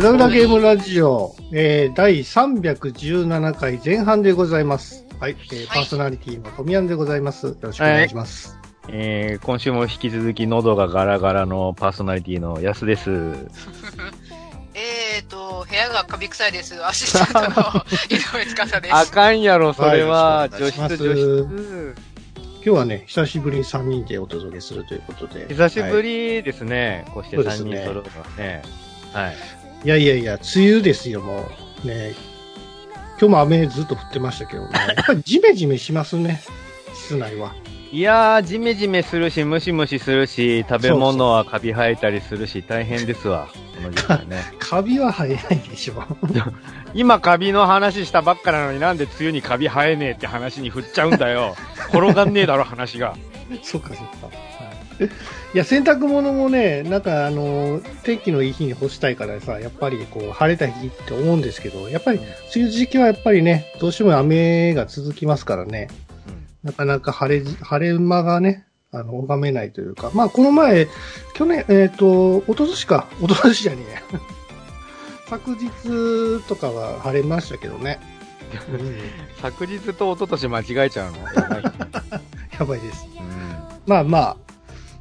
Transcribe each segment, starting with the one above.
グダグダゲームラジオ、えー、第317回前半でございます。はい、えーパーソナリティの富山でございます。よろしくお願いします。えー、今週も引き続き喉がガラガラのパーソナリティのヤスです。えーと、部屋がカビ臭いです。アシスタントの井上司です。あかんやろ、それは。はい除湿、除湿。今日はね、久しぶりに3人でお届けするということで。久しぶはいりですね。こうして3そうですね人揃うのはね。はい。いやいやいや、梅雨ですよ、もう。ね。今日も雨ずっと降ってましたけどね。やっぱりジメジメしますね、室内は。いやー、ジメジメするし、ムシムシするし、食べ物はカビ生えたりするし、大変ですわ。この時期はね。カビは生えないでしょ。今カビの話したばっかなのになんで梅雨にカビ生えねえって話に振っちゃうんだよ。転がんねえだろ、話が。そうか、そうか。はい、いや、洗濯物もね、なんか、あの、天気のいい日に干したいからさ、やっぱりこう、晴れた日って思うんですけど、やっぱり、梅雨時期はやっぱりね、どうしても雨が続きますからね、なかなか晴れじ、晴れ間がね、あの、拝めないというか、まあ、この前、去年、えっ、と、一昨年か、一昨年じゃねえや。昨日とかは晴れましたけどね。う ん昨日と一昨年間違えちゃうの。やばい。ね やばいです。うんまあまあ、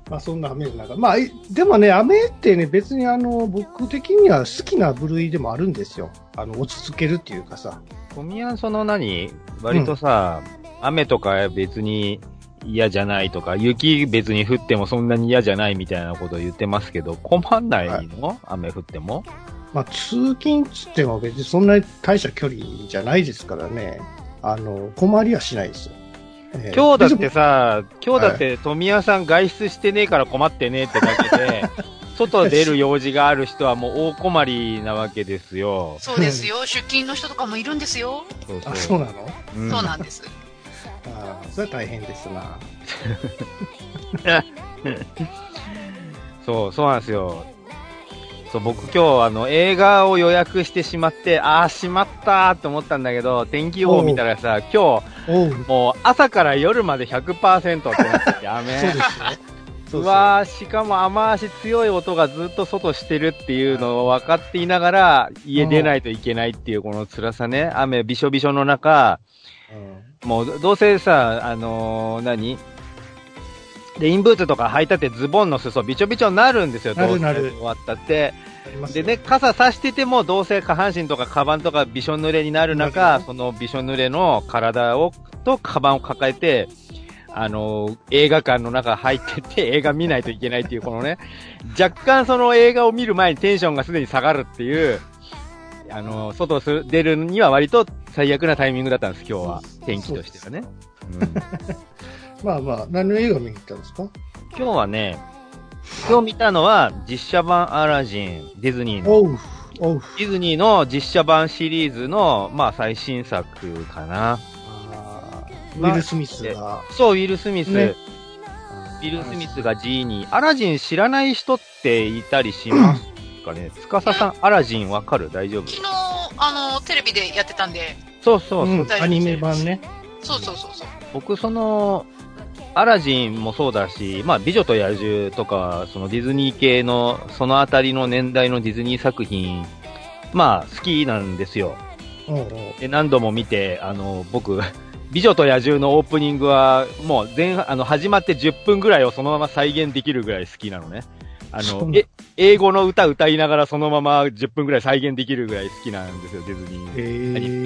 まあそんな雨の中。まあ、いでもね、雨ってね、別にあの、僕的には好きな部類でもあるんですよ。あの、落ち着けるっていうかさ。小宮その何？割とさ、雨とか別に嫌じゃないとか、雪別に降ってもそんなに嫌じゃないみたいなことを言ってますけど、困んないの、雨降っても？まあ、通勤っつっても別にそんなに大した距離じゃないですからね。あの、困りはしないですよ。えー今日だってでさ、今日だって富谷さん外出してねえから困ってねえってだけで、外出る用事がある人はもう大困りなわけですよ。そうですよ。出勤の人とかもいるんですよ。そうあ、そうなの？うんそうなんです。あーそれは大変ですな。そう、そうなんですよ。そう、僕今日あの映画を予約してしまって、ああ、しまったーって思ったんだけど、天気予報見たらさ、今日、もう朝から夜まで100%ってなってて、やめそうですよ。そうわーしかも雨足強い音がずっと外してるっていうのを分かっていながら、家出ないといけないっていうこの辛さね。雨びしょびしょの中、うん。もうどうせさ、あのー何？レインブーツとか履いたってズボンの裾びちょびちょになるんですよ、なるどうせなる終わったって。でね、傘さしててもどうせ下半身とかカバンとかびしょ濡れになるな中、るそのびしょ濡れの体を、とカバンを抱えて、あのー映画館の中入ってって 映画見ないといけないっていうこのね、若干その映画を見る前にテンションがすでに下がるっていう、あのー外する出るには割と最悪なタイミングだったんです、今日は。天気としてはね。うんまあまあ、何の映画見に行ったんですか？今日はね、今日見たのは実写版アラジン、ディズニーの。ディズニーの実写版シリーズの、まあ最新作かな。ウィル・スミスが、そう、ウィル・スミス。ねウィル・スミスがジーニー。アラジン知らない人っていたりしますかね？つかささん、アラジンわかる？大丈夫？昨日、あの、テレビでやってたんで、そうそうそう。うん、アニメ版ね。そうそうそうそう。僕、その、アラジンもそうだし、まあ、美女と野獣とか、そのディズニー系の、そのあたりの年代のディズニー作品、まあ、好きなんですよ。おうおうで、何度も見て、あの、僕、美女と野獣のオープニングは、もう前半、あの、始まって10分ぐらいをそのまま再現できるぐらい好きなのね。あの、え、英語の歌歌いながらそのまま10分ぐらい再現できるぐらい好きなんですよ、ディズニー。へ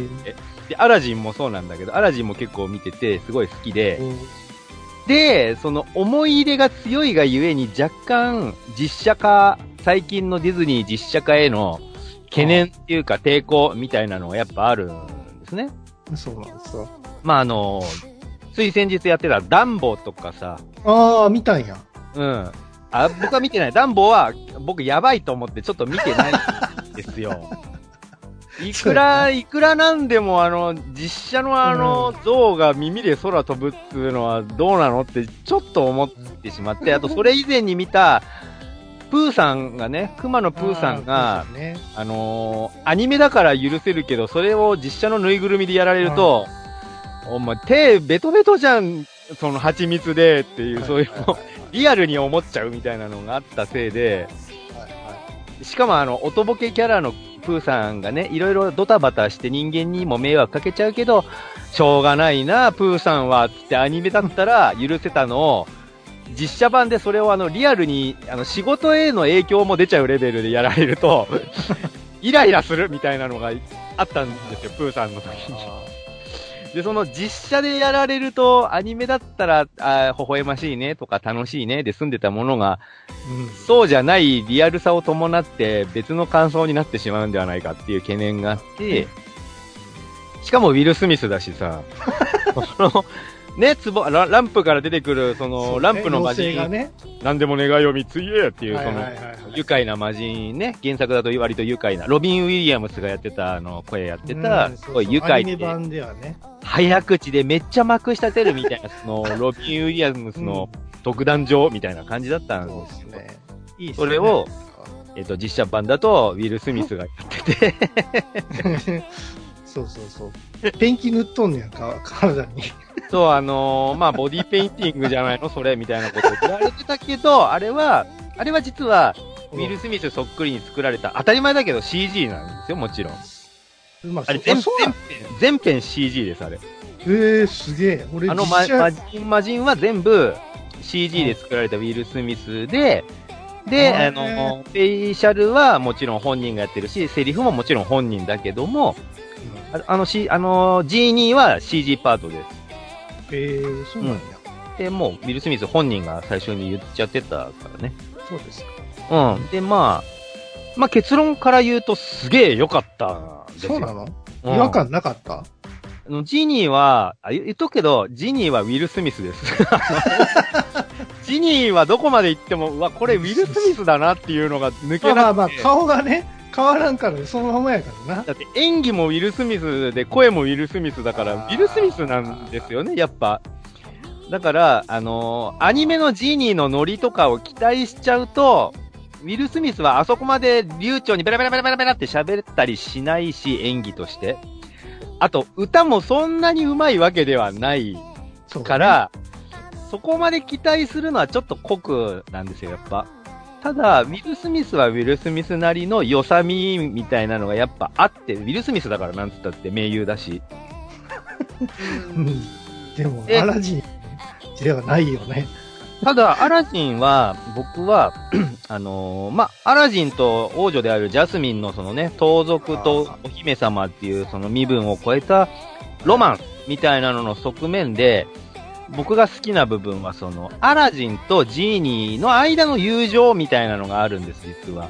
ーで、アラジンもそうなんだけど、アラジンも結構見てて、すごい好きで、で、その思い入れが強いがゆえに若干実写化、最近のディズニー実写化への懸念っていうか抵抗みたいなのがやっぱあるんですね。そうなんですよ。まあ、あの、つい先日やってたダンボとかさ、ああ、見たんや。うん。あ、僕は見てない。ダンボは僕やばいと思ってちょっと見てないんですよ。いくら、いくらなんでもあの、実写のあの、象が耳で空飛ぶっていうのはどうなのってちょっと思ってしまって、あとそれ以前に見た、プーさんがね、熊野プーさんがあ、ー、ね、あのーアニメだから許せるけど、それを実写のぬいぐるみでやられると、お前手ベトベトじゃん、その蜂蜜でっていう、そういうリアルに思っちゃうみたいなのがあったせいで、しかもあの、音ボケキャラのプーさんがね、いろいろドタバタして人間にも迷惑かけちゃうけど、しょうがないな、プーさんは、つってアニメだったら許せたのを、実写版でそれをあの、リアルに、あの、仕事への影響も出ちゃうレベルでやられると、イライラするみたいなのがあったんですよ、プーさんの時に。で、その実写でやられると、アニメだったら、あ微笑ましいねとか楽しいねで済んでたものが、そうじゃないリアルさを伴って別の感想になってしまうんではないかっていう懸念があって、しかもウィル・スミスだしさ、その、ね、つぼラ、ランプから出てくる、その、ランプの魔人、妖精がね。何でも願いを見つえっていう、そのはいはい、はいはい。愉快な魔人ね、原作だと割と愉快な、ロビン・ウィリアムスがやってた、あの、声やってた、うんすごい愉快で、アニメ版ではね。早口でめっちゃまくし立てるみたいな、その、ロビン・ウィリアムスの独壇場みたいな感じだったんそうですすね。いいっすそれを、えっと、実写版だと、ウィル・スミスがやってて、そうそうそう。ペンキ塗っとんねやんか、体に。そう、あのーまあ、ボディペインティングじゃないのそれ、みたいなこと言われてたけど、あれは、あれは実は、ウィル・スミスそっくりに作られた、当たり前だけど CG なんですよ、もちろん。まあ、あれ全編、全編 CG です、あれ。えー、すげえ。俺、あの、ま、実写魔人、魔人は全部 CG で作られたウィル・スミスで、で、あの、フェイシャルはもちろん本人がやってるし、セリフももちろん本人だけども、ああの、C、あの、ジーニーは CG パートです。えー、そうなんや。で、もう、ウィル・スミス本人が最初に言っちゃってたからね。そうですか。うん。で、まあ、まあ結論から言うとすげえ良かったんですよ。そうなの？うん違和感なかった？あのジニーは、あ言言っとくけど、ジニーはウィル・スミスです。ジニーはどこまで行っても、うわ、これウィル・スミスだなっていうのが抜けなくて。まあまあまあ、顔がね、変わらんからね、そのままやからな。だって演技もウィル・スミスで、声もウィル・スミスだから、ウィル・スミスなんですよね、やっぱ。だから、あのーアニメのジーニーのノリとかを期待しちゃうと、ウィル・スミスはあそこまで流暢にベラベラベラベラベラって喋ったりしないし、演技として。あと、歌もそんなに上手いわけではないから、そこまで期待するのはちょっと酷なんですよ、やっぱ。ただ、ウィル・スミスはウィル・スミスなりの良さみみたいなのがやっぱあって、ウィル・スミスだからなんつったって名優だし。うん。でも、えアラジンではないよね。ただ、アラジンは、僕は、あのーまあ、アラジンと王女であるジャスミンのそのね、盗賊とお姫様っていうその身分を超えたロマンみたいなのの側面で、僕が好きな部分はその、アラジンとジーニーの間の友情みたいなのがあるんです、実は。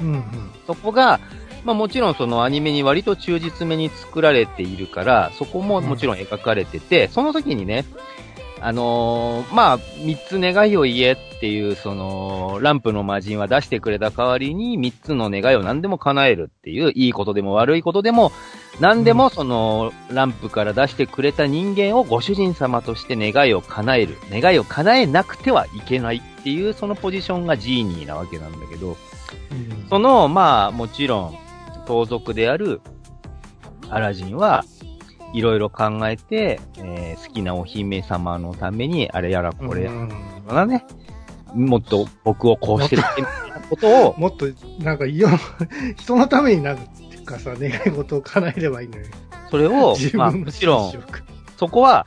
うんうん。そこが、まあもちろんそのアニメに割と忠実めに作られているから、そこももちろん描かれてて、その時にね、あのーまあ、三つ願いを言えっていう、その、ランプの魔人は出してくれた代わりに、三つの願いを何でも叶えるっていう、いいことでも悪いことでも、何でもその、ランプから出してくれた人間をご主人様として願いを叶える。願いを叶えなくてはいけないっていう、そのポジションがジーニーなわけなんだけど、うんその、まあ、もちろん、盗賊であるアラジンは、いろいろ考えて、えー好きなお姫様のために、あれやらこれやうんらね、もっと僕をこうしてって、みたいなことを、もっと、なんか、いよ、人のためになるっていうかさ、願い事を叶えればいいのよ。それを自、まあ、もちろんそこは、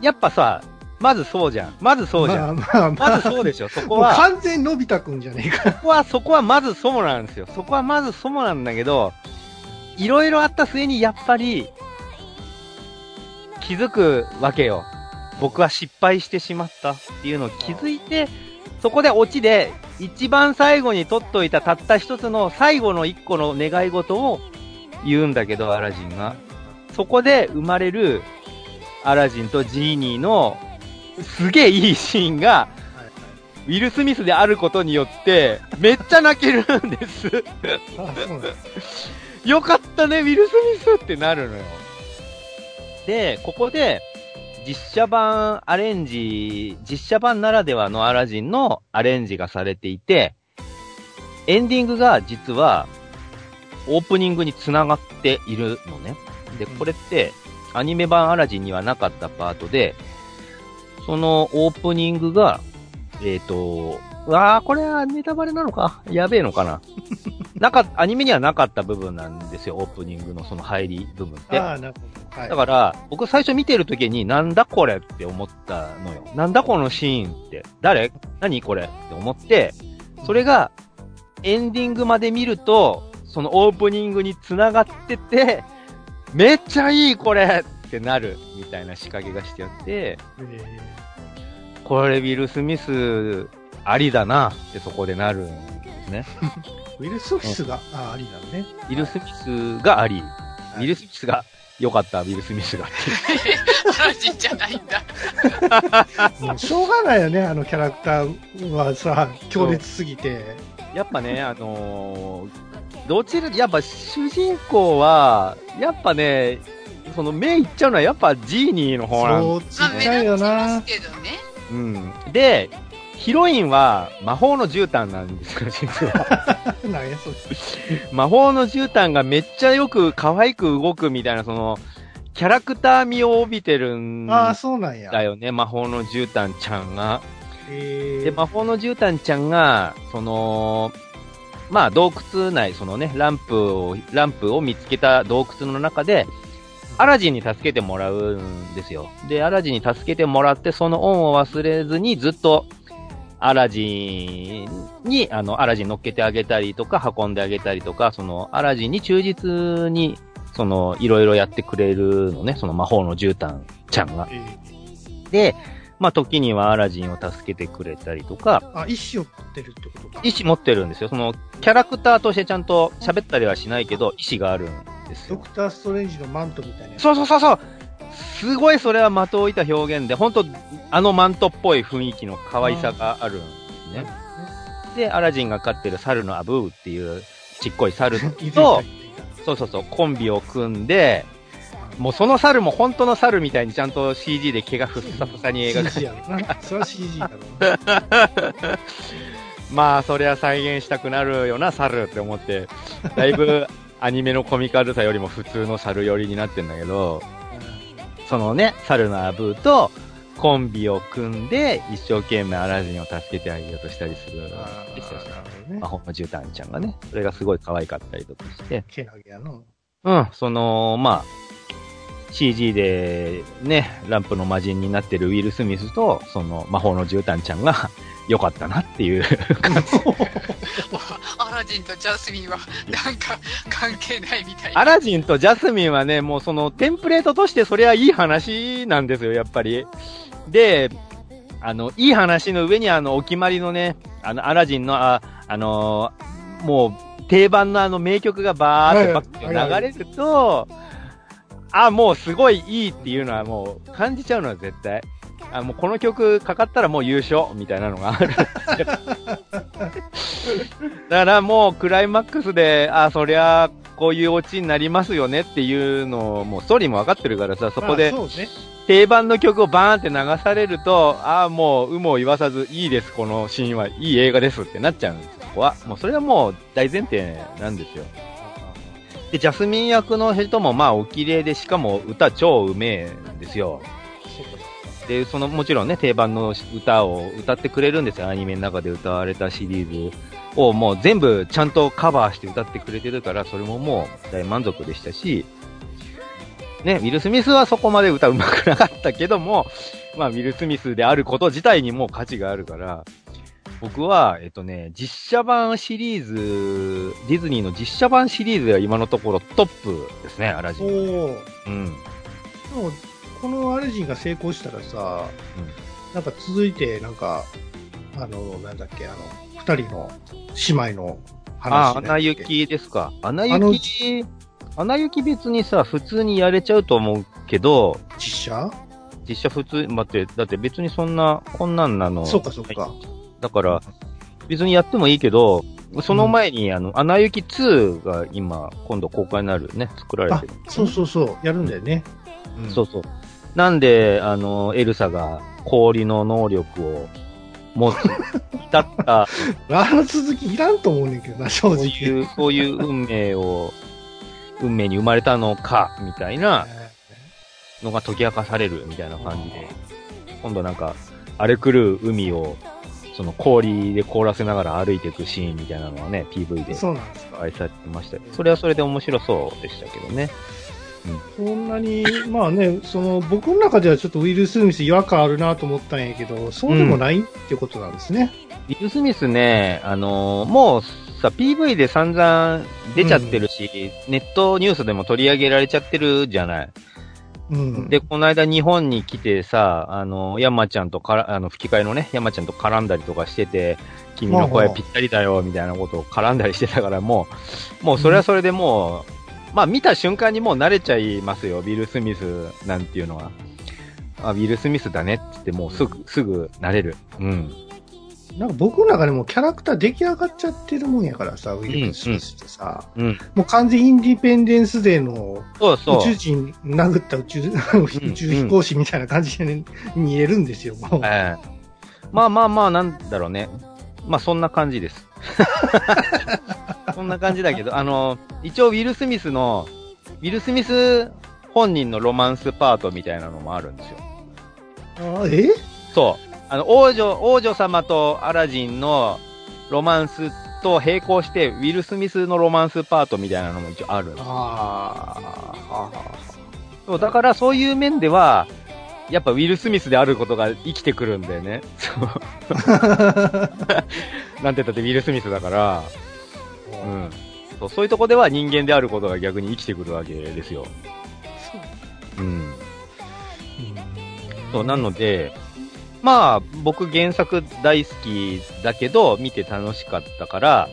やっぱさ、まずそうじゃん。まずそうじゃん。まあまあままあ、ずそうでしょ。そこもうは、完全にのび太くんじゃねえか。そこは、そこはまずそうなんですよ。そこはまずそうなんだけど、いろいろあった末にやっぱり、気づくわけよ。僕は失敗してしまったっていうのを気づいて、そこでオチで、一番最後に取っといたたった一つの最後の一個の願い事を言うんだけど、アラジンが。そこで生まれるアラジンとジーニーのすげえいいシーンが、ウィル・スミスであることによって、めっちゃ泣けるんです。よかったね、ウィル・スミスってなるのよ。で、ここで、実写版アレンジ、実写版ならではのアラジンのアレンジがされていて、エンディングが実は、オープニングに繋がっているのね。で、これって、アニメ版アラジンにはなかったパートで、そのオープニングが、えっ、と、うわあ、これはネタバレなのか？やべえのかな？なか、アニメにはなかった部分なんですよ、オープニングのその入り部分って。ああ、なるほど。はい。だから、僕最初見てる時に、なんだこれって思ったのよ。なんだこのシーンって。誰？何？これ？って思って、それが、エンディングまで見ると、そのオープニングに繋がってて、めっちゃいいこれってなる、みたいな仕掛けがしてあって、えこれウィル・スミス、ありだなってそこでなるんですね。ーウィル・スミスが、あありなのね。ウィル・スミスがあり、ウィル・スミスが良かった、ウィル・スミスが っていう。アラジンじゃないんだ。もうしょうがないよね、あのキャラクターはさ、強烈すぎて。やっぱね、あのーどちら、やっぱ主人公は、やっぱね、その目いっちゃうのはやっぱジーニーの方なんそう、ちまあ、っちゃいよなす。けどね。うん。で、ヒロインは魔法の絨毯なんですよ、実は。なんや、そう。魔法の絨毯がめっちゃよく可愛く動くみたいな、その、キャラクター味を帯びてるんああ、だそうなんや。よね、魔法の絨毯ちゃんが。えー、で、魔法の絨毯ちゃんが、その、まあ洞窟内、そのね、ランプを、ランプを見つけた洞窟の中で、アラジンに助けてもらうんですよ。で、アラジンに助けてもらって、その恩を忘れずにずっと、アラジンに、あの、アラジン乗っけてあげたりとか、運んであげたりとか、その、アラジンに忠実に、その、いろいろやってくれるのね、その魔法の絨毯ちゃんが。えで、まあ、時にはアラジンを助けてくれたりとか、ー、あ、意志を持ってるってことか。意思持ってるんですよ。その、キャラクターとしてちゃんと喋ったりはしないけど、意思があるんですよ。ドクター・ストレンジのマントみたいな。そうそうそうそうすごいそれは的を置いた表現で、本当あのマントっぽい雰囲気の可愛さがあるんですね。で、アラジンが飼ってる猿のアブーっていうちっこい猿とそうそうそう、コンビを組んで、もうその猿も本当の猿みたいにちゃんと CG で毛がふっさふさに描かれな。それは CG だろ。まあ、そりゃ再現したくなるよな、猿って思って、だいぶアニメのコミカルさよりも普通の猿寄りになってんだけど、そのね、猿のアブーとコンビを組んで、一生懸命アラジンを助けてあげようとしたりするあーでしたし、なるほどね魔。法の絨毯ちゃんがね、それがすごい可愛かったりとかして、けなげやの。うん、その、まあ、CG でね、ランプの魔人になってるウィル・スミスと、その魔法の絨毯ちゃんが良かったなっていう アラジンとジャスミンは、なんか、関係ないみたいな。アラジンとジャスミンはね、もうそのテンプレートとしてそれはいい話なんですよ、やっぱり。で、あの、いい話の上にあの、お決まりのね、あの、アラジンの、あ、あのーもう、定番のあの名曲がバーってバックはいはいで流れると、あ、もうすごいいいっていうのはもう感じちゃうのは絶対。あ、もうこの曲かかったらもう優勝みたいなのがある。だからもうクライマックスで、あ、そりゃ、こういうオチになりますよねっていうのを、もうストーリーも分かってるからさ、そこで。定番の曲をバーンって流されると、ああ、もう、有無を言わさず、いいです、このシーンは、いい映画ですってなっちゃうんです、そこは。もうそれはもう大前提なんですよ。で、ジャスミン役の人もまあお綺麗で、しかも歌超うめえんですよ。で、その、もちろんね、定番の歌を歌ってくれるんですよ。アニメの中で歌われたシリーズをもう全部ちゃんとカバーして歌ってくれてるから、それももう大満足でしたし、ね、ウィル・スミスはそこまで歌うまくなかったけども、まあ、ウィル・スミスであること自体にもう価値があるから、僕は、えっとね、実写版シリーズ、ディズニーの実写版シリーズでは今のところトップですね、アラジおン。ーうん。このアレジンが成功したらさ、なんか続いて、なんか、あの、なんだっけ、あの、二人の姉妹の話あ、アなんだっけナ雪ですか。アナあの雪、アナ雪別にさ、普通にやれちゃうと思うけど、実写？実写普通、待って、だって別にそんな、こんなんなの。そうか、そうか。だから、別にやってもいいけど、その前に、あの、アナ雪2が今、今度公開になるね、作られあてる。、そうそうそう、やるんだよね。うんそうそう。なんで、あの、エルサが氷の能力を持つ、だった、あの続きいらんと思うねんけどな、正直。そういう、そういう運命を、運命に生まれたのか、みたいなのが解き明かされるみたいな感じで、今度なんか、荒れ狂う海をその氷で凍らせながら歩いていくシーンみたいなのはね、PV でそうなんですか。愛されてましたそれはそれで面白そうでしたけどね。そんなに、まあね、その、僕の中ではちょっとウィル・スミス違和感あるなと思ったんやけど、そうでもないってことなんですね。ウィル・スミスね、あのーもうさ、PV で散々出ちゃってるし、ネットニュースでも取り上げられちゃってるじゃない。うん。で、この間日本に来てさ、あの、山ちゃんとから、あの、吹き替えのね、山ちゃんと絡んだりとかしてて、君の声ぴったりだよ、みたいなことを絡んだりしてたから、もう、もうそれはそれでもう、まあ見た瞬間にもう慣れちゃいますよ、ビル・スミスなんていうのは。あ、ビル・スミスだねって言って、もうすぐ、すぐ慣れる。うん。なんか僕の中でもキャラクター出来上がっちゃってるもんやからさ、ウィル・スミスってさ、うん。もう完全インディペンデンスデーのそうそう。宇宙人殴った宇宙、宇宙飛行士みたいな感じで、ね、見えるんですよ、もう。ええまあまあまあ、なんだろうね。まあそんな感じです。そんな感じだけど、あの、一応ウィル・スミスの、ウィル・スミス本人のロマンスパートみたいなのもあるんですよ。あえ？そう。あの、王女、王女様とアラジンのロマンスと並行して、ウィル・スミスのロマンスパートみたいなのも一応あるんですよああ、そう、だからそういう面では、やっぱウィル・スミスであることが生きてくるんだよね。そう。なんて言ったってウィル・スミスだから、うん。そうそういうとこでは人間であることが逆に生きてくるわけですよ。うん。そう、なので、まあ、僕原作大好きだけど、見て楽しかったから、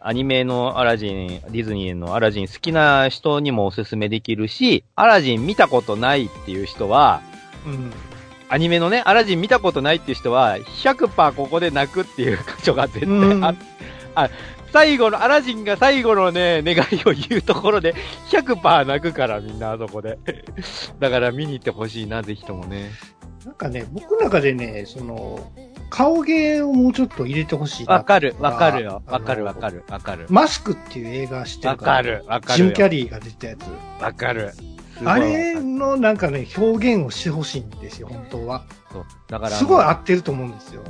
アニメのアラジン、ディズニーのアラジン好きな人にもおすすめできるし、アラジン見たことないっていう人は、うん。アニメのね、アラジン見たことないっていう人は、100%ここで泣くっていう箇所が絶対うんあっあ、最後の、アラジンが最後のね、願いを言うところで、100%泣くから、みんなあそこで。だから見に行ってほしいな、ぜひともね。なんかね、僕の中でね、その、顔芸をもうちょっと入れてほしいな。わかる、わかるよ。わかる、わかる、わかる。マスクっていう映画知ってわるかる、わかる。ジム・キャリーが出たやつ。わかる。あれのなんかね、表現をしてほしいんですよ、本当は。そう。だから、すごい合ってると思うんですよ。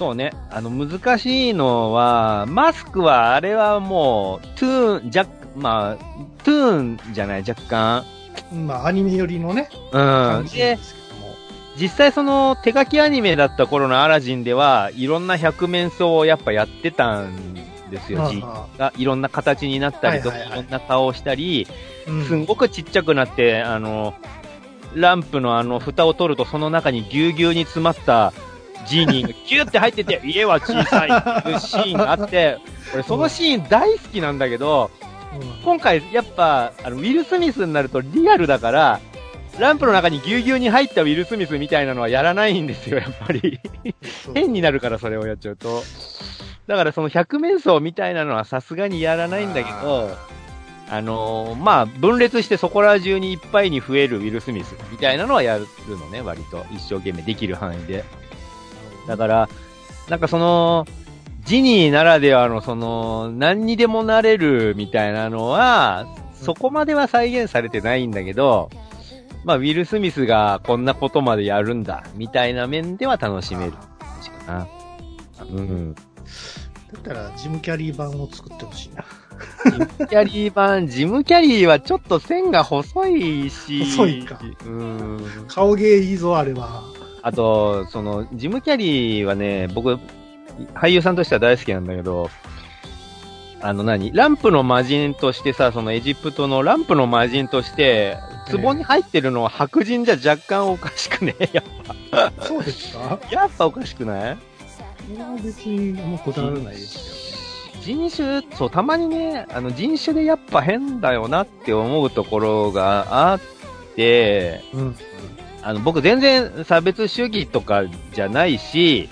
そうね。あの、難しいのは、マスクは、あれはもう、トゥーン、若、まあ、トゥーンじゃない、若干。まあ、アニメ寄りのね、うん。で。実際その、手書きアニメだった頃のアラジンでは、いろんな百面相をやっぱやってたんですよ、が。いろんな形になったりとか、はいはいはいいろんな顔をしたり、あうんすんごくちっちゃくなって、あの、ランプのあの、蓋を取るとその中にぎゅうぎゅうに詰まったジーニーがギューって入ってて、家は小さいっていうシーンがあって、俺そのシーン大好きなんだけど、うん今回やっぱ、あの、ウィル・スミスになるとリアルだから、ランプの中にぎゅうぎゅうに入ったウィル・スミスみたいなのはやらないんですよ、やっぱり。変になるから、それをやっちゃうと。だからその百面相みたいなのはさすがにやらないんだけど、あのーまあ、分裂してそこら中にいっぱいに増えるウィル・スミスみたいなのはやるのね、割と。一生懸命できる範囲で。だから、なんかその、ジニーならではのその、何にでもなれるみたいなのは、そこまでは再現されてないんだけど、まあ、ウィル・スミスがこんなことまでやるんだ、みたいな面では楽しめる。かな。うん。だったら、ジム・キャリー版を作ってほしいな。ジムキャリー版、ジムキャリーはちょっと線が細いし。細いかうん。顔芸いいぞ、あれは。あと、その、ジムキャリーはね、僕、俳優さんとしては大好きなんだけど、あの何？ランプの魔人としてさ、そのエジプトのランプの魔人として、壺に入ってるのは白人じゃ若干おかしくね やっそうですか？ぱ、やっぱおかしくない？それは別にあんまこだわらないです人種、そう、たまにね、あの人種でやっぱ変だよなって思うところがあって、よね。うん。あの、僕全然差別主義とかじゃないし、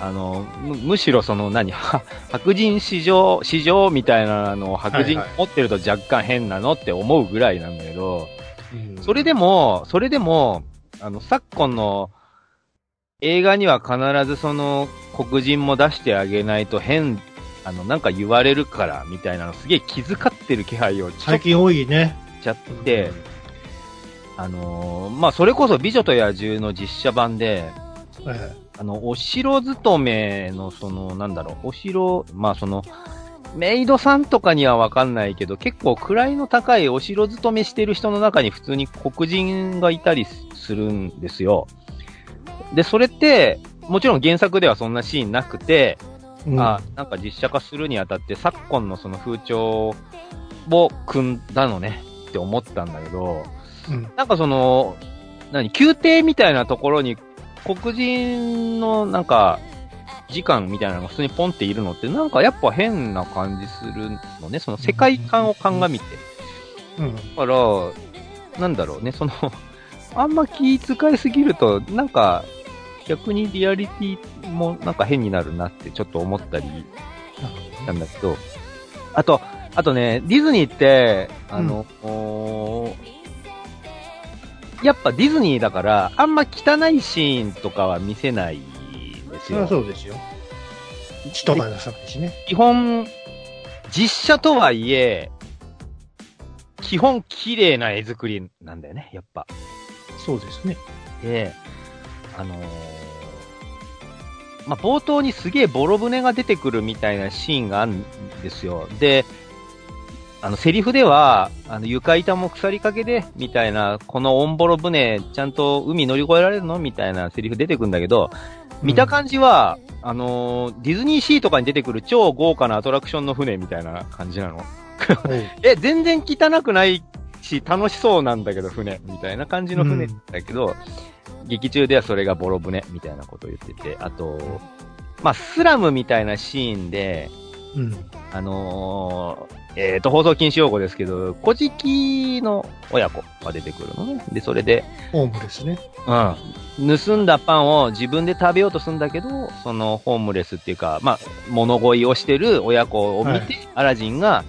あの、むむしろその何、は 白人市場、市場みたいなのを白人持ってると若干変なのって思うぐらいなんだけど、うんそれでも、それでも、あの、昨今の映画には必ずその黒人も出してあげないと変、あの、なんか言われるからみたいなのすげえ気遣ってる気配を最近多いね。しちゃって、あのーまあ、それこそ美女と野獣の実写版で、えあの、お城勤めの、その、なんだろう、お城、まあその、メイドさんとかにはわかんないけど、結構位の高いお城勤めしてる人の中に普通に黒人がいたりするんですよ。で、それって、もちろん原作ではそんなシーンなくて、うんあ、なんか実写化するにあたって昨今のその風潮を組んだのねって思ったんだけど、うん。なんかその、何、宮廷みたいなところに黒人のなんか、時間みたいなのが普通にポンっているのってなんかやっぱ変な感じするのね。その世界観を鑑みて。うん。だから、なんだろうね、その、あんま気遣いすぎると、なんか、逆にリアリティもなんか変になるなってちょっと思ったりなんだけど、あと、あとね、ディズニーって、あの、おーやっぱディズニーだから、あんま汚いシーンとかは見せないんですよ。そうですよ。出さないしね。基本、実写とはいえ、基本綺麗な絵作りなんだよね、やっぱ。そうですね。で、あのーまあ、冒頭にすげえボロ船が出てくるみたいなシーンがあるんですよ。で、あの、セリフでは、あの、床板も腐りかけで、みたいな、このオンボロ船、ちゃんと海乗り越えられるの？みたいなセリフ出てくるんだけど、見た感じは、あのーディズニーシーとかに出てくる超豪華なアトラクションの船みたいな感じなの。え、全然汚くないし、楽しそうなんだけど、船、みたいな感じの船だけど、劇中ではそれがボロ船、みたいなことを言ってて、あと、まあ、スラムみたいなシーンで、うん。あのーえっ、と、放送禁止用語ですけど、小じきの親子が出てくるのね。で、それで、ホームレスね。うん。盗んだパンを自分で食べようとするんだけど、そのホームレスっていうか、まあ、物乞いをしてる親子を見て、はいアラジンが、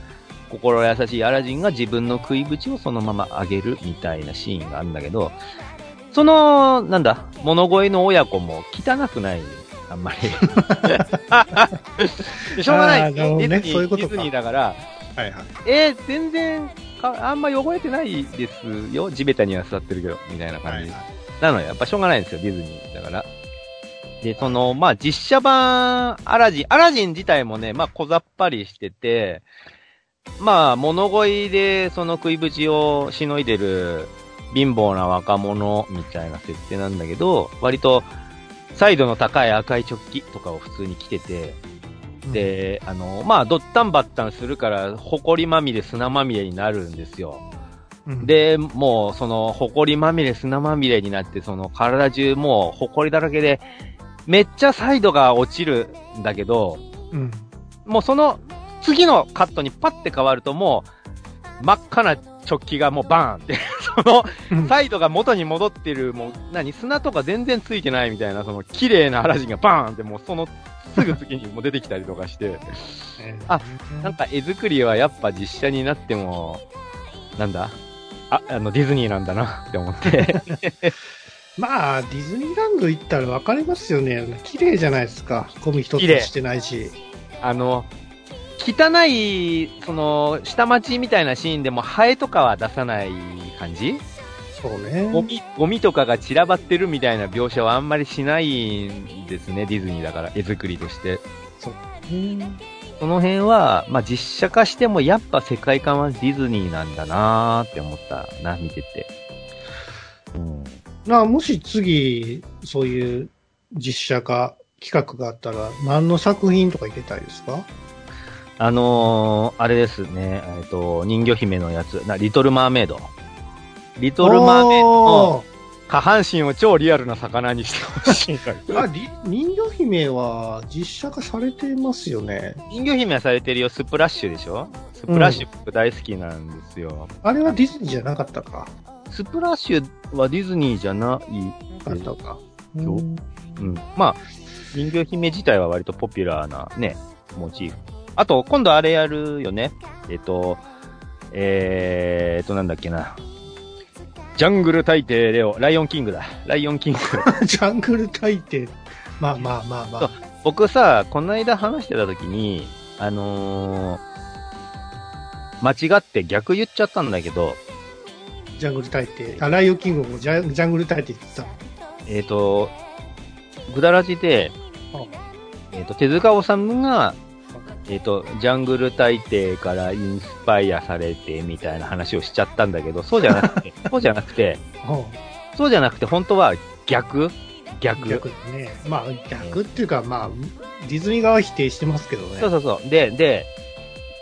心優しいアラジンが自分の食い口をそのままあげるみたいなシーンがあるんだけど、その、なんだ、物乞いの親子も汚くない、あんまり。しょうがない。ねディズニーそういうことかディズニーだから、はいはい。えー、全然か、あんま汚れてないですよ。地べたには座ってるけど、みたいな感じ。なのよ。やっぱしょうがないんですよ、ディズニーだから。で、その、まあ、実写版、アラジン、アラジン自体もね、まあ、小ざっぱりしてて、まあ、物乞いで、その食いぶちをしのいでる貧乏な若者みたいな設定なんだけど、割と、サイドの高い赤いチョッキとかを普通に着てて、で、あの、まあ、ドッタンバッタンするから、埃まみれ、砂まみれになるんですよ。うん、で、もう、その、埃まみれ、砂まみれになって、その、体中もう、埃だらけで、めっちゃサイドが落ちるんだけど、うん。もうその、次のカットにパッて変わるともう、真っ赤な直帰がもうバーンって、その、うんサイドが元に戻ってる、もう、何、砂とか全然ついてないみたいな、その、綺麗なアラジンがバーンって、もうその、すぐ次にもう出てきたりとかして、あなんか絵作りはやっぱ実写になっても、なんだ？あ、あの、ディズニーなんだなって思って。まあ、ディズニーランド行ったら分かりますよね。綺麗じゃないですか。ゴミ一つしてないし。あの、汚い、その、下町みたいなシーンでもハエとかは出さない感じ？そうね。ゴミ、ゴミとかが散らばってるみたいな描写はあんまりしないんですね、ディズニーだから、絵作りとして。うんその辺は、まあ、実写化してもやっぱ世界観はディズニーなんだなーって思ったな、見てて。うん。まあ、もし次、そういう実写化企画があったら、何の作品とかいけたいですか？あのー、あれですね、えっと、人魚姫のやつ、な、リトルマーメイド。リトルマーメイドの下半身を超リアルな魚にしてほしい。あ、り人魚姫は実写化されてますよね。人魚姫はされてるよ、スプラッシュでしょ？スプラッシュ僕大好きなんですよ。あれはディズニーじゃなかったか？スプラッシュはディズニーじゃない。なかったか。うん。まあ、人魚姫自体は割とポピュラーなね、モチーフ。あと、今度あれやるよね。えっと、えーっと、なんだっけな。ジャングル大帝レオ、ライオンキングだ。ライオンキング。ジャングル大帝。まあまあまあまあ。僕さ、この間話してた時に、あのー、間違って逆言っちゃったんだけど、ジャングル大帝。あ、ライオンキングもジャジャングル大帝って言ってた。えっ、と、ぐだらじで、あえっ、と、手塚治虫が、えっ、と、ジャングル大帝からインスパイアされてみたいな話をしちゃったんだけど、そうじゃなくて、そうじゃなくて、あそうじゃなくて、本当は逆逆。逆にね。まあ、逆っていうか、まあ、ディズニー側は否定してますけどね。そうそうそう。で、で、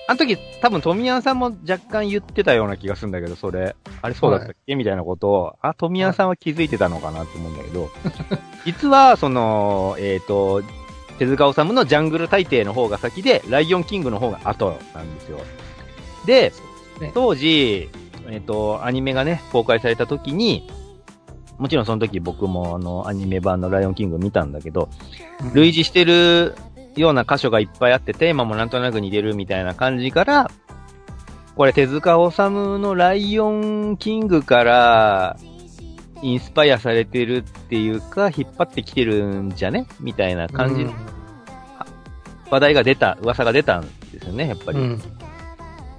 あの時多分富山さんも若干言ってたような気がするんだけど、それ、あれそうだったっけ、みたいなことを、あ、富山さんは気づいてたのかなと思うんだけど、実は、その、えっ、と、手塚治虫のジャングル大帝の方が先で、ライオンキングの方が後なんですよ。で、ね当時、えっ、と、アニメがね、公開された時に、もちろんその時僕もあの、アニメ版のライオンキング見たんだけど、うん類似してるような箇所がいっぱいあって、テーマもなんとなく似てるみたいな感じから、これ手塚治虫のライオンキングから、インスパイアされてるっていうか、引っ張ってきてるんじゃね？みたいな感じ。うん。の話題が出た、噂が出たんですよね、やっぱり。うん。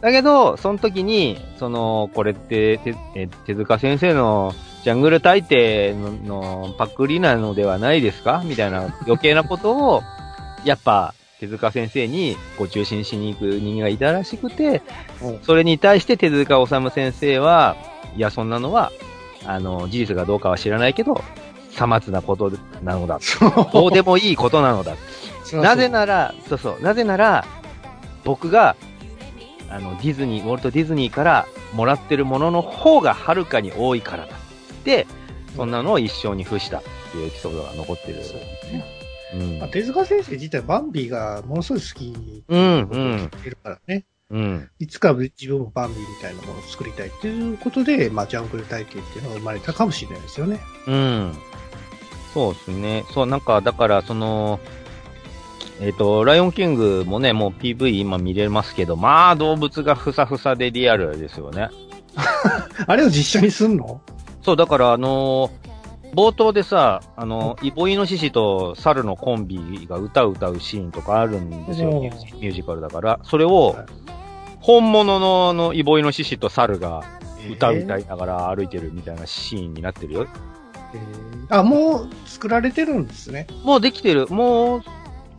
だけど、その時に、その、これって、てえ手塚先生のジャングル大帝ののパクリなのではないですか？みたいな余計なことを、やっぱ、手塚先生にご中心しに行く人間がいたらしくて、うん。それに対して手塚治虫先生は、いや、そんなのは、あの、事実がどうかは知らないけど、さまつなことなのだ。どうでもいいことなのだ。なぜなら、そうそう、なぜなら、僕が、あの、ディズニー、ウォルト・ディズニーからもらってるものの方がはるかに多いからだ。で、そんなのを一生に付したっていうエピソードが残ってる。そうねうんまあ、手塚先生自体、バンビーがものすごい好きうんうんるからね。うん。いつか自分もバンビーみたいなものを作りたいっていうことで、まあ、ジャングル体系っていうのが生まれたかもしれないですよね。うん。そうですね。そう、なんか、だから、その、えっ、と、ライオンキングもね、もう PV 今見れますけど、まあ、動物がふさふさでリアルですよね。あれを実写にすんの？そう、だからあのー冒頭でさ、あの、イボイノシシと猿のコンビが歌う歌うシーンとかあるんですよ、ミュージミュージカルだから。それをはい、本物のあのイボイノシシと猿が歌う歌えいながら歩いてるみたいなシーンになってるよ。ーえーあ、もう作られてるんですね。もうできてる。もう、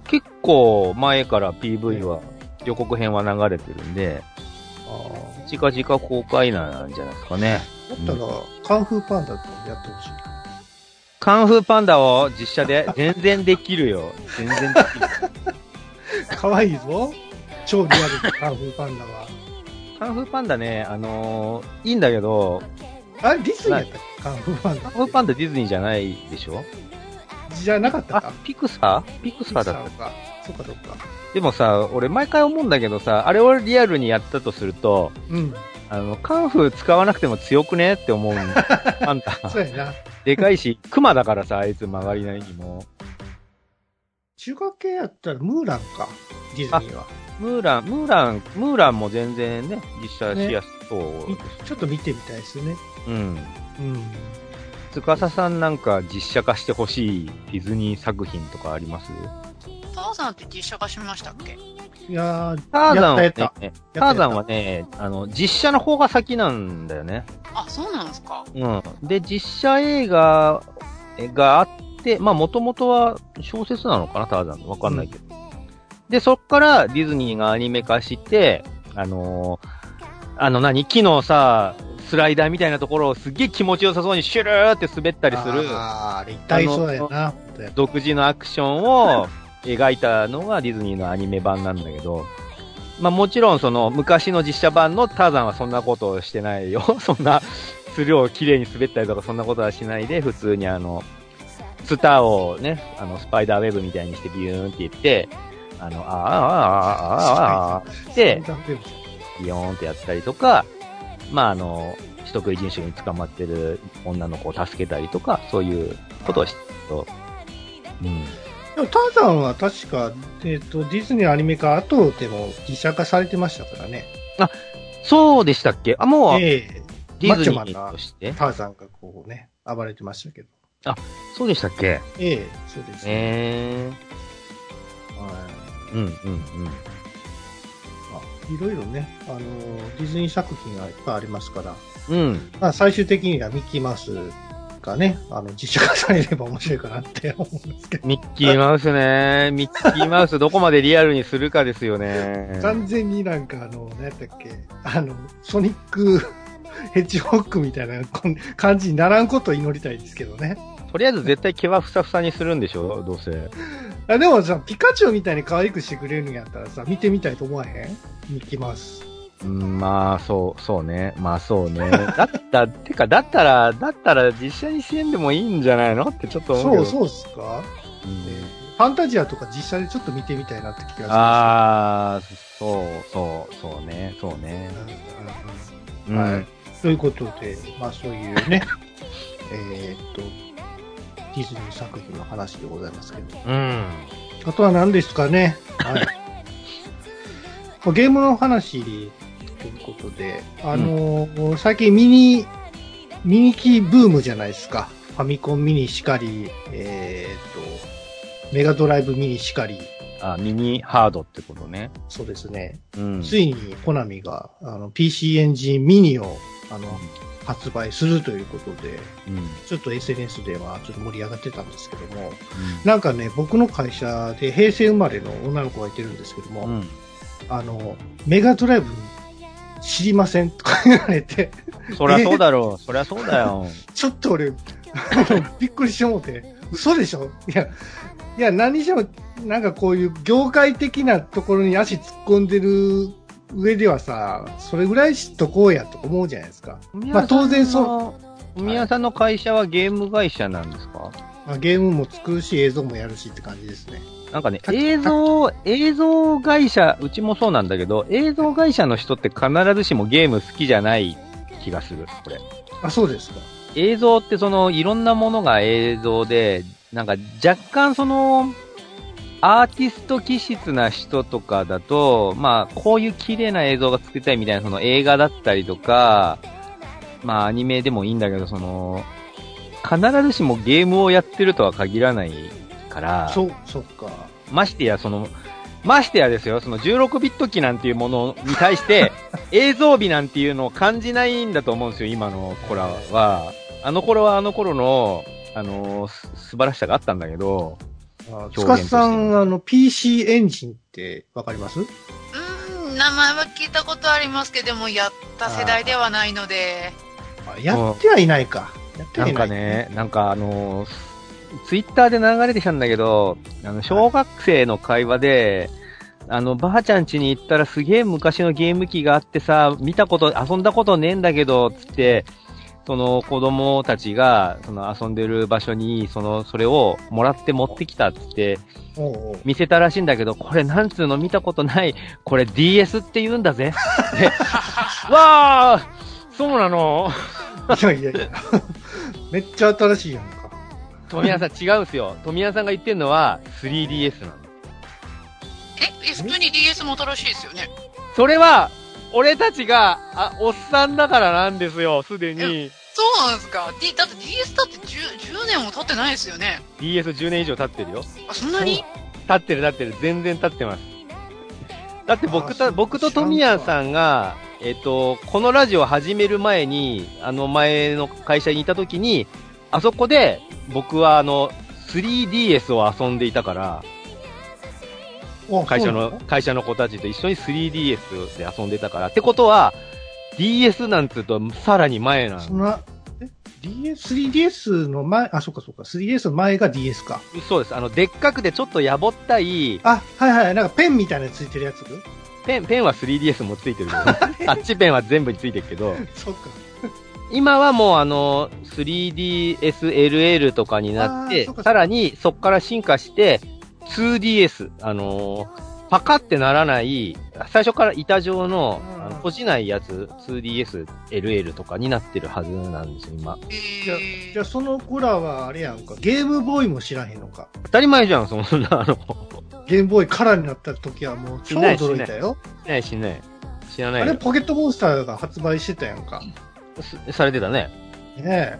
結構前から PV は、予告編は流れてるんで、あ近々公開なんじゃないですかね。あ。だったら、カンフーパンダとやってほしい。カンフーパンダを実写で全然できるよ。全然できる。かわいいぞ。超リアルなカンフーパンダは。カンフーパンダね、あのーいいんだけど、あれ、ディズニーやったっけ？カンフーパンダカン。フーパンダディズニーじゃないでしょ？じゃなかったか？あ、ピクサー？ピクサーだった。か。そっかそっか。でもさ、俺毎回思うんだけどさ、あれをリアルにやったとすると、うん。あの、カンフー使わなくても強くねって思うんだ。あんた。そうやな。でかいし、クマだからさ、あいつ曲がりないにも。中学系やったらムーランか。ディズニーは。ムーラン、ムーラン、ムーランも全然ね、実写しやすそうみです。ちょっと見てみたいですね。うん。うん。司さんなんか実写化してほしいディズニー作品とかあります？ターザンって実写化しましたっけ？いやー、ターザンはねターザンはね、あの、実写の方が先なんだよね。あ、そうなんですか？うん。で、実写映画があって、まあ、もともとは小説なのかな、ターザン。わかんないけど。で、そっからディズニーがアニメ化して、あのーあの何、木のさ、スライダーみたいなところをすっげえ気持ちよさそうにシュルーって滑ったりする、あーあれ、痛いそうやな。独自のアクションを描いたのがディズニーのアニメ版なんだけど、まあもちろんその昔の実写版のターザンはそんなことをしてないよ。そんな、スルーを綺麗に滑ったりとかそんなことはしないで、普通にあの、スターをね、あの、スパイダーウェブみたいにしてビューンって言って、あの、あーあーあーあーあーあー で、ビヨーンってやったりとか、まああの、人食い人種に捕まってる女の子を助けたりとか、そういうことをしてると、うん。でもターザンは確か、えっ、と、ディズニーアニメ化後でも実写化されてましたからね。そうでしたっけ？あ、もう、ええ。ディズニーとして？ターザンがこうね、暴れてましたけど。そうでしたっけ？ええそうですね。えはい。ー、うんうんうん。あいろいろね、あの、ディズニー作品がいっぱいありますから、うん。まあ、最終的にはミッキーマウスかね、あの、実写化されれば面白いかなって思うんですけど。ミッキーマウスね。ミッキーマウスどこまでリアルにするかですよね。完全になんかあの、何やったっけ、あの、ソニックヘッジホックみたいな感じにならんことを祈りたいですけどね。とりあえず絶対毛はふさふさにするんでしょどうせ。あでもさ、ピカチュウみたいに可愛くしてくれるんやったらさ、見てみたいと思わへん？ミッキーマウス。うん、まあ、そう、そうね。まあ、そうね。だった、てか、だったら、だったら実写にしてんでもいいんじゃないのってちょっと思うけど。そう、そうっすか、うんファンタジアとか実写でちょっと見てみたいなって気がする。ああ、そう、そう、そうね、そうね。うんうんうんはいうん。ということで、まあそういうね、えーっと、ディズニー作品の話でございますけど。うん。あとは何ですかね。はい。まあゲームの話ということで、あのー最近ミニ、ミニキーブームじゃないですか。ファミコンミニしかり、えーっと、メガドライブミニしかり、あ、ミニハードってことね。そうですね。うん。ついにコナミがあの PC エンジンミニをあの発売するということで、うん。うん。ちょっと SNS ではちょっと盛り上がってたんですけども、なんかね、僕の会社で平成生まれの女の子がいてるんですけども、うん。あの、メガドライブ知りませんとか 言われて、そりゃそうだろう。そりゃそうだよ。ちょっと俺、びっくりしてもうて、嘘でしょ？いや、いや、何にしても、なんかこういう業界的なところに足突っ込んでる上ではさ、それぐらい知っとこうやと思うじゃないですか。まあ当然そうう。宮さんの会社はゲーム会社なんですか？まあ、ゲームも作るし、映像もやるしって感じですね。なんかね、た映像、映像会社、うちもそうなんだけど、映像会社の人って必ずしもゲーム好きじゃない気がする、これ。あ、そうですか。映像ってその、いろんなものが映像で、なんか若干その、アーティスト気質な人とかだと、まあ、こういう綺麗な映像が作りたいみたいな、その映画だったりとか、まあ、アニメでもいいんだけど、その、必ずしもゲームをやってるとは限らないから、そう、そっか。ましてや、その、ましてやですよ、その16ビット機なんていうものに対して、映像美なんていうのを感じないんだと思うんですよ、今の子らは。あの頃はあの頃の、あのす素晴らしさがあったんだけど、つかさん、あの、PC エンジンってわかります？うーん、名前は聞いたことありますけど、でもやった世代ではないので、あやってはいないか。やってなんはいない。かね、なんかあのツイッターで流れてきたんだけど、あの、小学生の会話で、あの、ばあちゃん家に行ったらすげえ昔のゲーム機があってさ、見たこと、遊んだことねえんだけど、つって、その子供たちが、その遊んでる場所に、その、それをもらって持ってきたって、見せたらしいんだけど、これなんつうの見たことない、これ DS って言うんだぜ。でわあそうなのいやいやいや。めっちゃ新しいやんか。富谷さん違うんすよ。富谷さんが言ってるのは 3DS なの。え、え普通に DS も新しいですよね。それは、俺たちが、あ、おっさんだからなんですよ、すでに。そうなんですか。D、だって DS だって 10, 10年も経ってないですよね。DS10 年以上経ってるよ。あ、そんなに？経ってる経ってる、全然経ってます。だって僕た、僕と富谷さんが、えっ、と、このラジオ始める前に、あの前の会社にいた時に、あそこで、僕はあの、3DS を遊んでいたから、お会社の会社の子たちと一緒に 3DS で遊んでたから。ってことは、DS なんつうとさらに前なの。そんな、え DS、3DS の前、あ、そっかそっか、3DS の前が DS か。そうです。あの、でっかくてちょっとやぼったい、あ、はいはい、なんかペンみたいなのついてるやつ？ペン、ペンは 3DS もついてるけど、タッチペンは全部についてるけど、そっか。今はもうあの、3DSLL とかになってあーそっか。そっか、さらにそこから進化して、2DS、あのーパカってならない、最初から板状の、うんあの閉じないやつ、2DSLL とかになってるはずなんですよ、今。えじゃあ、じゃあその子らはあれやんか、ゲームボーイも知らへんのか？当たり前じゃん、そんな、あの、ゲームボーイカラーになった時はもう超驚いたよ。しないしない。知らないよあれ、ポケットモンスターが発売してたやんか。すされてたね。ねえ。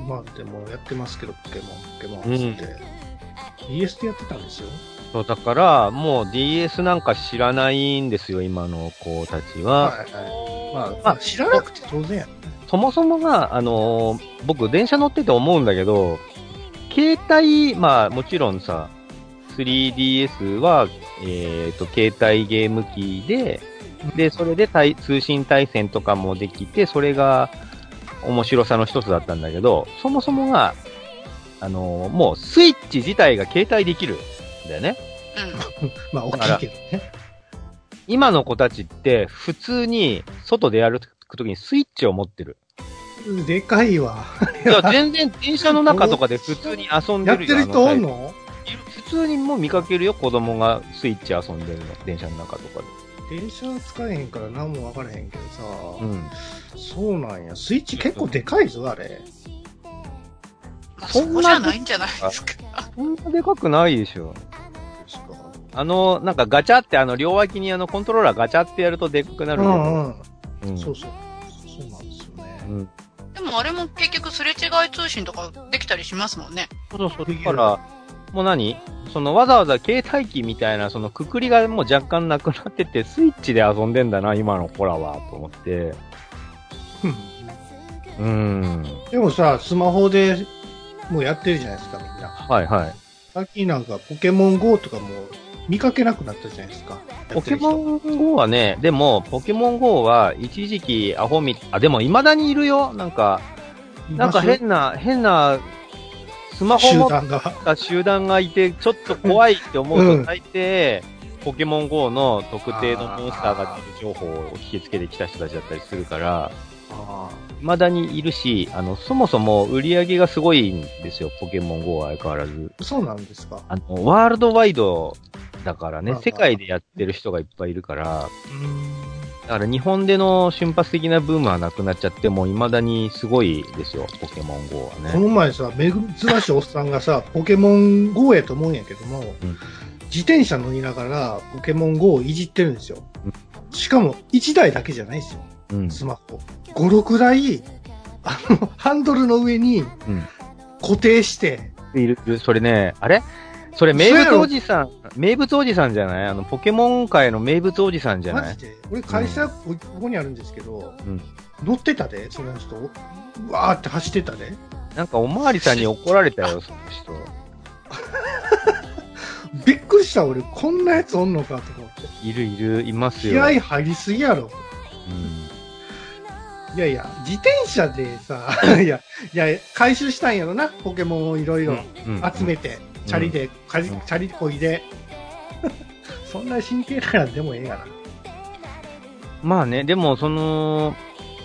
今でもやってますけど、ポケモン、ポケモンっつって。DS でやってたんですよ。そう、だから、もう DS なんか知らないんですよ、今の子たちは。はいはい。まあ、まあ、知らなくて当然やん。そもそもが、あのー僕、電車乗ってて思うんだけど、携帯、まあ、もちろんさ、3DS は、えっ、と、携帯ゲーム機で、で、それで対通信対戦とかもできて、それが面白さの一つだったんだけど、そもそもが、あのーもうスイッチ自体が携帯できるんだよね。うん。まあ、大きいけどね。今の子たちって、普通に外でやるときにスイッチを持ってる。でかいわ。いや、全然電車の中とかで普通に遊んでるやってる人おんの？普通にもう見かけるよ、子供がスイッチ遊んでるの、電車の中とかで。電車は使えへんから何も分からへんけどさ、うん。そうなんや。スイッチ結構でかいぞ、あれ。まあ、そんなそこじゃないんじゃないですか。そんなでかくないでしょ。あの、なんかガチャって、あの、両脇にあの、コントローラーガチャってやるとでかくなるけど。うんうん。うんそうそう。そうなんですよね。うん。でもあれも結局すれ違い通信とかできたりしますもんね。そうそう。だから、もう何？そのわざわざ携帯機みたいな、そのくくりがもう若干なくなってて、スイッチで遊んでんだな、今の子らは、と思って。うんうん。でもさ、スマホでもうやってるじゃないですか、みんな。はいはい。最近なんかポケモン GO とかも見かけなくなったじゃないですか。ポケンモン GO はね、でも、ポケモン GO は一時期アホみ、あ、でも未だにいるよ。なんか、なんか変な、変な、スマホ持っ。た集団がいて、ちょっと怖いって思ううんと、大抵、ポケモン GO の特定のモンスターが出る情報を引きつけてきた人たちだったりするから、あ未だにいるし、あの、そもそも売り上げがすごいんですよ、ポケモン GO は相変わらず。ーそうなんですか。あの、ワールドワイドだからね世界でやってる人がいっぱいいるから。だから日本での瞬発的なブームはなくなっちゃって、もう未だにすごいですよ、ポケモン GO はこね。の前さ、珍しいおっさんがさ、ポケモン GO やと思うんやけども、うん自転車乗りながらポケモン GO をいじってるんですようん。しかも1台だけじゃないですよ、うん。スマホ。5、6台、あの、ハンドルの上にうん。固定して、いる、いるそれね、あれ？それ名物おじさん、名物おじさんじゃない？あの、ポケモン界の名物おじさんじゃない？マジで、俺会社、ここにあるんですけど、うん乗ってたで、その人。うわーって走ってたで。なんかおまわりさんに怒られたよ、その人。びっくりした、俺。こんなやつおんのかと思って。いるいる、います気よ。合入りすぎやろ。うん。いやいや、自転車でさ、いや、いや、回収したんやろな、ポケモンをいろいろうん集めて、チャリで、チャリこいで。そんな神経ならでもええやな。まあね、でもその、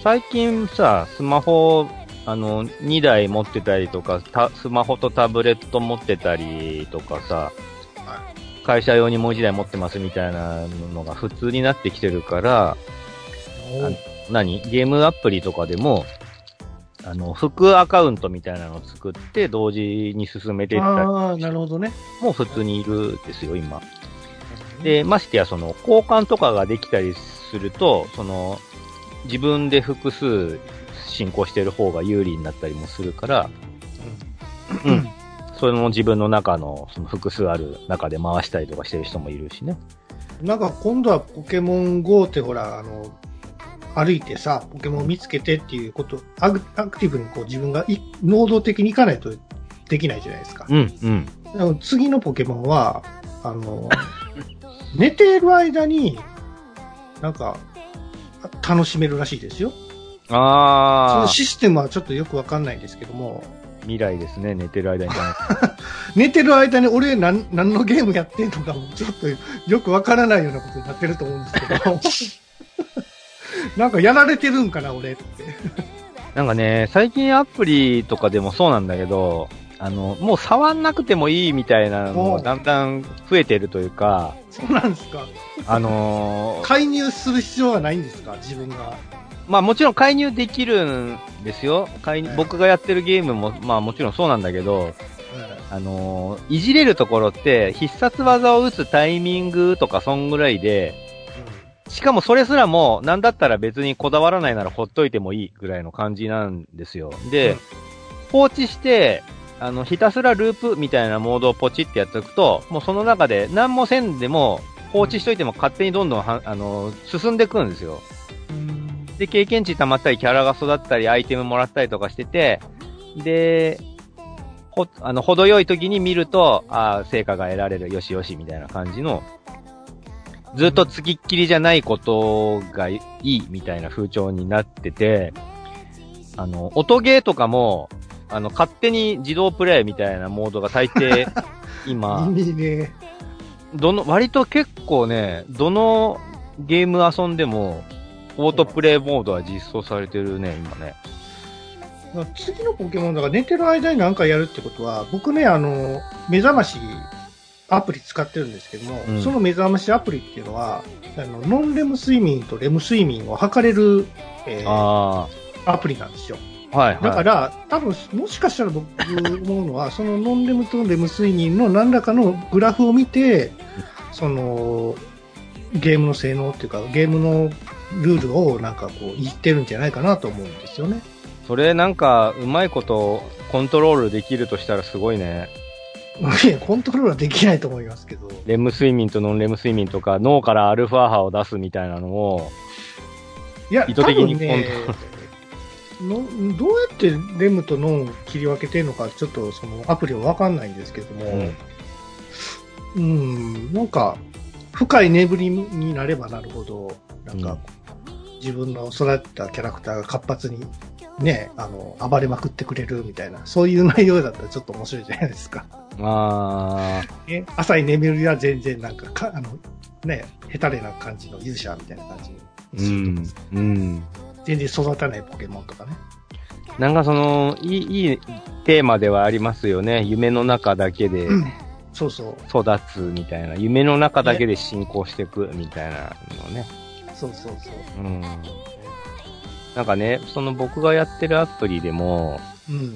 最近さ、スマホ、あの、2台持ってたりとか、たスマホとタブレット持ってたりとかさ、会社用にもう1台持ってますみたいなのが普通になってきてるから、何？ゲームアプリとかでも、あの、副アカウントみたいなのを作って同時に進めていったりああ、なるほどね。も普通にいるんですよ、今。で、ましてや、その、交換とかができたりすると、その、自分で複数進行してる方が有利になったりもするから、うんうん。その自分の中の、その複数ある中で回したりとかしてる人もいるしね。なんか今度はポケモン GO ってほら、あの、歩いてさ、ポケモン見つけてっていうこと、アクアクティブにこう自分がい能動的に行かないとできないじゃないですか。うん、うん。でも次のポケモンは、あの、寝てる間に、なんか、楽しめるらしいですよ。そのあー、システムはちょっとよくわかんないんですけども、未来ですね、寝てる間に。寝てる間に俺何何のゲームやってんのかもちょっとよくわからないようなことになってると思うんですけど、なんかやられてるんかな、俺って。なんかね、最近アプリとかでもそうなんだけど、あの、もう触んなくてもいいみたいなのおうがだんだん増えてるというか、そうなんですか。あのー介入する必要はないんですか、自分が。まあもちろん介入できるんですよ。介入はい僕がやってるゲームも、まあもちろんそうなんだけど、えあのーいじれるところって、必殺技を打つタイミングとかそんぐらいで、しかもそれすらも、なんだったら別にこだわらないならほっといてもいいぐらいの感じなんですよ。で、うん放置して、あの、ひたすらループみたいなモードをポチってやっておくと、もうその中で何もせんでも、放置しといても勝手にどんどんは、あの、進んでいくんですよ。うんで、経験値溜まったり、キャラが育ったり、アイテムもらったりとかしてて、で、ほ、あの、程よい時に見ると、ああ、成果が得られる、よしよし、みたいな感じの、ずっとつきっきりじゃないことがいい、みたいな風潮になってて、あの、音ゲーとかも、あの、勝手に自動プレイみたいなモードが大抵、今、ね。どの、割と結構ね、どのゲーム遊んでも、オートプレイモードは実装されてるね、今ね。次のポケモンだから寝てる間に何かやるってことは、僕ね、あの、目覚ましアプリ使ってるんですけども、うんその目覚ましアプリっていうのは、あの、ノンレム睡眠とレム睡眠を測れる、えーあアプリなんですよ。あ、はい、はい。だから、多分、もしかしたら僕思うのは、そのノンレムとレム睡眠の何らかのグラフを見て、その、ゲームの性能っていうか、ゲームのルールをなんかこう言ってるんじゃないかなと思うんですよね。それなんか、うまいことコントロールできるとしたらすごいね。いやコントロールはできないと思いますけど。レム睡眠とノンレム睡眠とか、脳からアルファ波を出すみたいなのを、いや、意図的に多分ねのどうやってレムとノンを切り分けてるのか、ちょっとそのアプリはわかんないんですけども、うん、なんか、深い眠りになればなるほど、なんか、自分の育ったキャラクターが活発に、ね、あの、暴れまくってくれるみたいな、そういう内容だったらちょっと面白いじゃないですか。あね、浅い眠りは全然なんかか、あの、ね、ヘタレな感じの勇者みたいな感じー、うん、うん。全然育たないポケモンとかね。なんかその、いい、いいテーマではありますよね。夢の中だけでそうそう。育つみたいな。夢の中だけで進行していくみたいなのね。そうそうそう。うん。なんかね、その僕がやってるアプリでも、うん。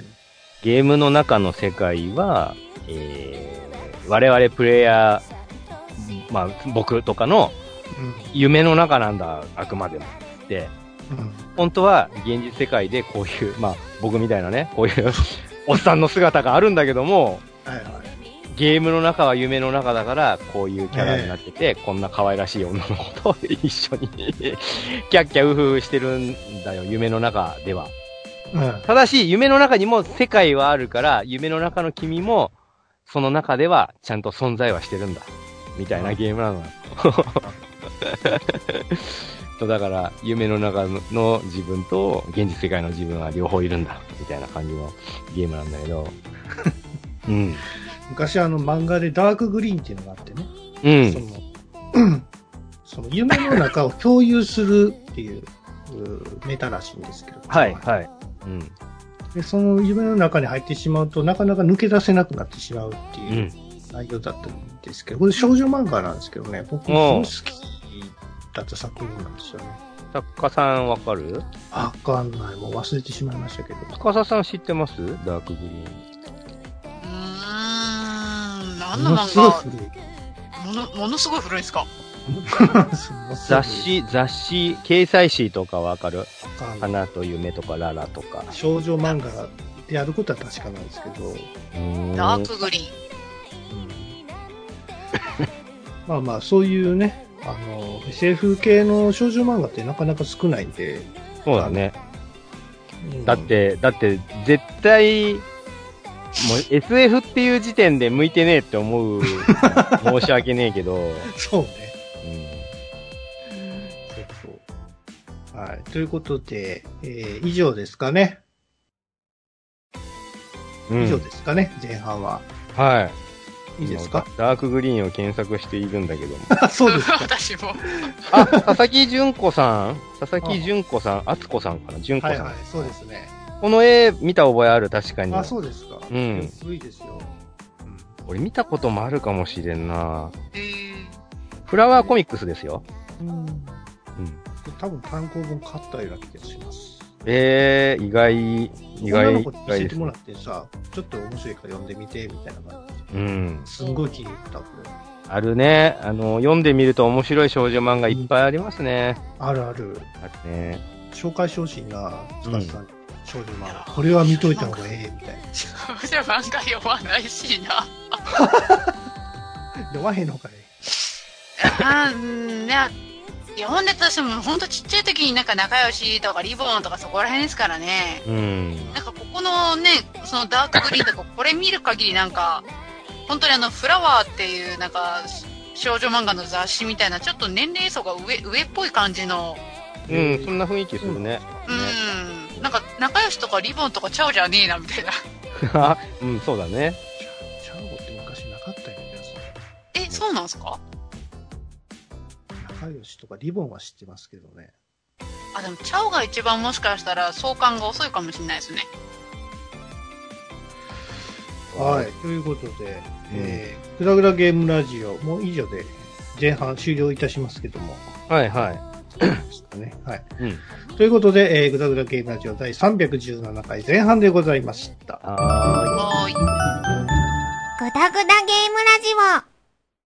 ゲームの中の世界は、えー、我々プレイヤー、まあ僕とかの夢の中なんだ、あくまでも。って、うん。うん。本当は現実世界でこういう、まあ僕みたいなね、こういう おっさんの姿があるんだけども、はいはい。ゲームの中は夢の中だから、こういうキャラになってて、こんな可愛らしい女の子と 一緒にキャッキャウフフしてるんだよ、夢の中では。うん。ただし、夢の中にも世界はあるから、夢の中の君も、その中ではちゃんと存在はしてるんだ。みたいなゲームなのよ。そ うだから、夢の中の自分と現実世界の自分は両方いるんだ。みたいな感じのゲームなんだけど。うん。昔あの漫画でダークグリーンっていうのがあってね。うんそ。の、その夢の中を共有するっていううネタらしいんですけど。はい、はい。うん。で、その夢の中に入ってしまうと、なかなか抜け出せなくなってしまうってう。いうん内容だったんですけど、これ少女漫画なんですけどね、僕すごい好きだった作品なんですよね。作家さんわかる？わかんない。もう忘れてしまいましたけど。司さん知ってます？ダークグリーン。うーん、漫画すごい古い。もの、ものすごい古いんですか？雑誌、雑誌、掲載誌とかわかる？花と夢とかララとか。少女漫画でやることは確かなんですけど、ダークグリーン。まあまあ、そういうね、あの、SF 系の少女漫画ってなかなか少ないんで、そうだね。うんだっ、て、だって、絶対、もう SF っていう時点で向いてねえって思う。申し訳ねえけど。うん。そうね。そうそう。はい。ということで、えー以上ですかね。うん以上ですかね、前半は。はい。いいですか？ダークグリーンを検索しているんだけども。あ そうですか。私も。あ、佐々木純子さん佐々木純子さん敦子さんかな？純子さん。はいはい、そうですね。この絵見た覚えある？確かに。あ、そうですか。うん古いですよ。俺見たこともあるかもしれんなえー、フラワーコミックスですよ。うん。うん。うん。多分単行本買ったような気がします。えー、意外、意外、意女の子に見外ですねせてもらってさ、ちょっと面白いから読んでみて、みたいな感じ。うん。すんごい気に入った、これ。あるね。あの、読んでみると面白い少女漫画いっぱいありますね。あるある。あるね。紹介してほしいな、つかさん。少女漫画。これは見といた方がええ、みたいな。少女漫画読まないしな。読まへんのかい。あーいや、ほんで私もほんとちっちゃい時になんか仲良しとかリボンとかそこら辺ですからね。うん。なんかここのね、そのダークグリーンとか、これ見る限りなんか、本当にあの、フラワーっていうなんか、少女漫画の雑誌みたいな、ちょっと年齢層が上、上っぽい感じの、うん、そんな雰囲気するね。うん、なんか仲良しとかリボンとかちゃうじゃねえな、みたいな。ね うん、そうだね。チャオって昔なかったよね。え、そうなんすか？仲良しとかリボンは知ってますけどね。あ、でも、チャオが一番もしかしたら相関が遅いかもしれないですね。はい。ということで、えー、ぐだぐだゲームラジオ、もう以上で前半終了いたしますけども。はいはい。ね。はい。うん。ということで、えー、ぐだぐだゲームラジオ第317回前半でございました。はい。ぐだぐだゲームラジオ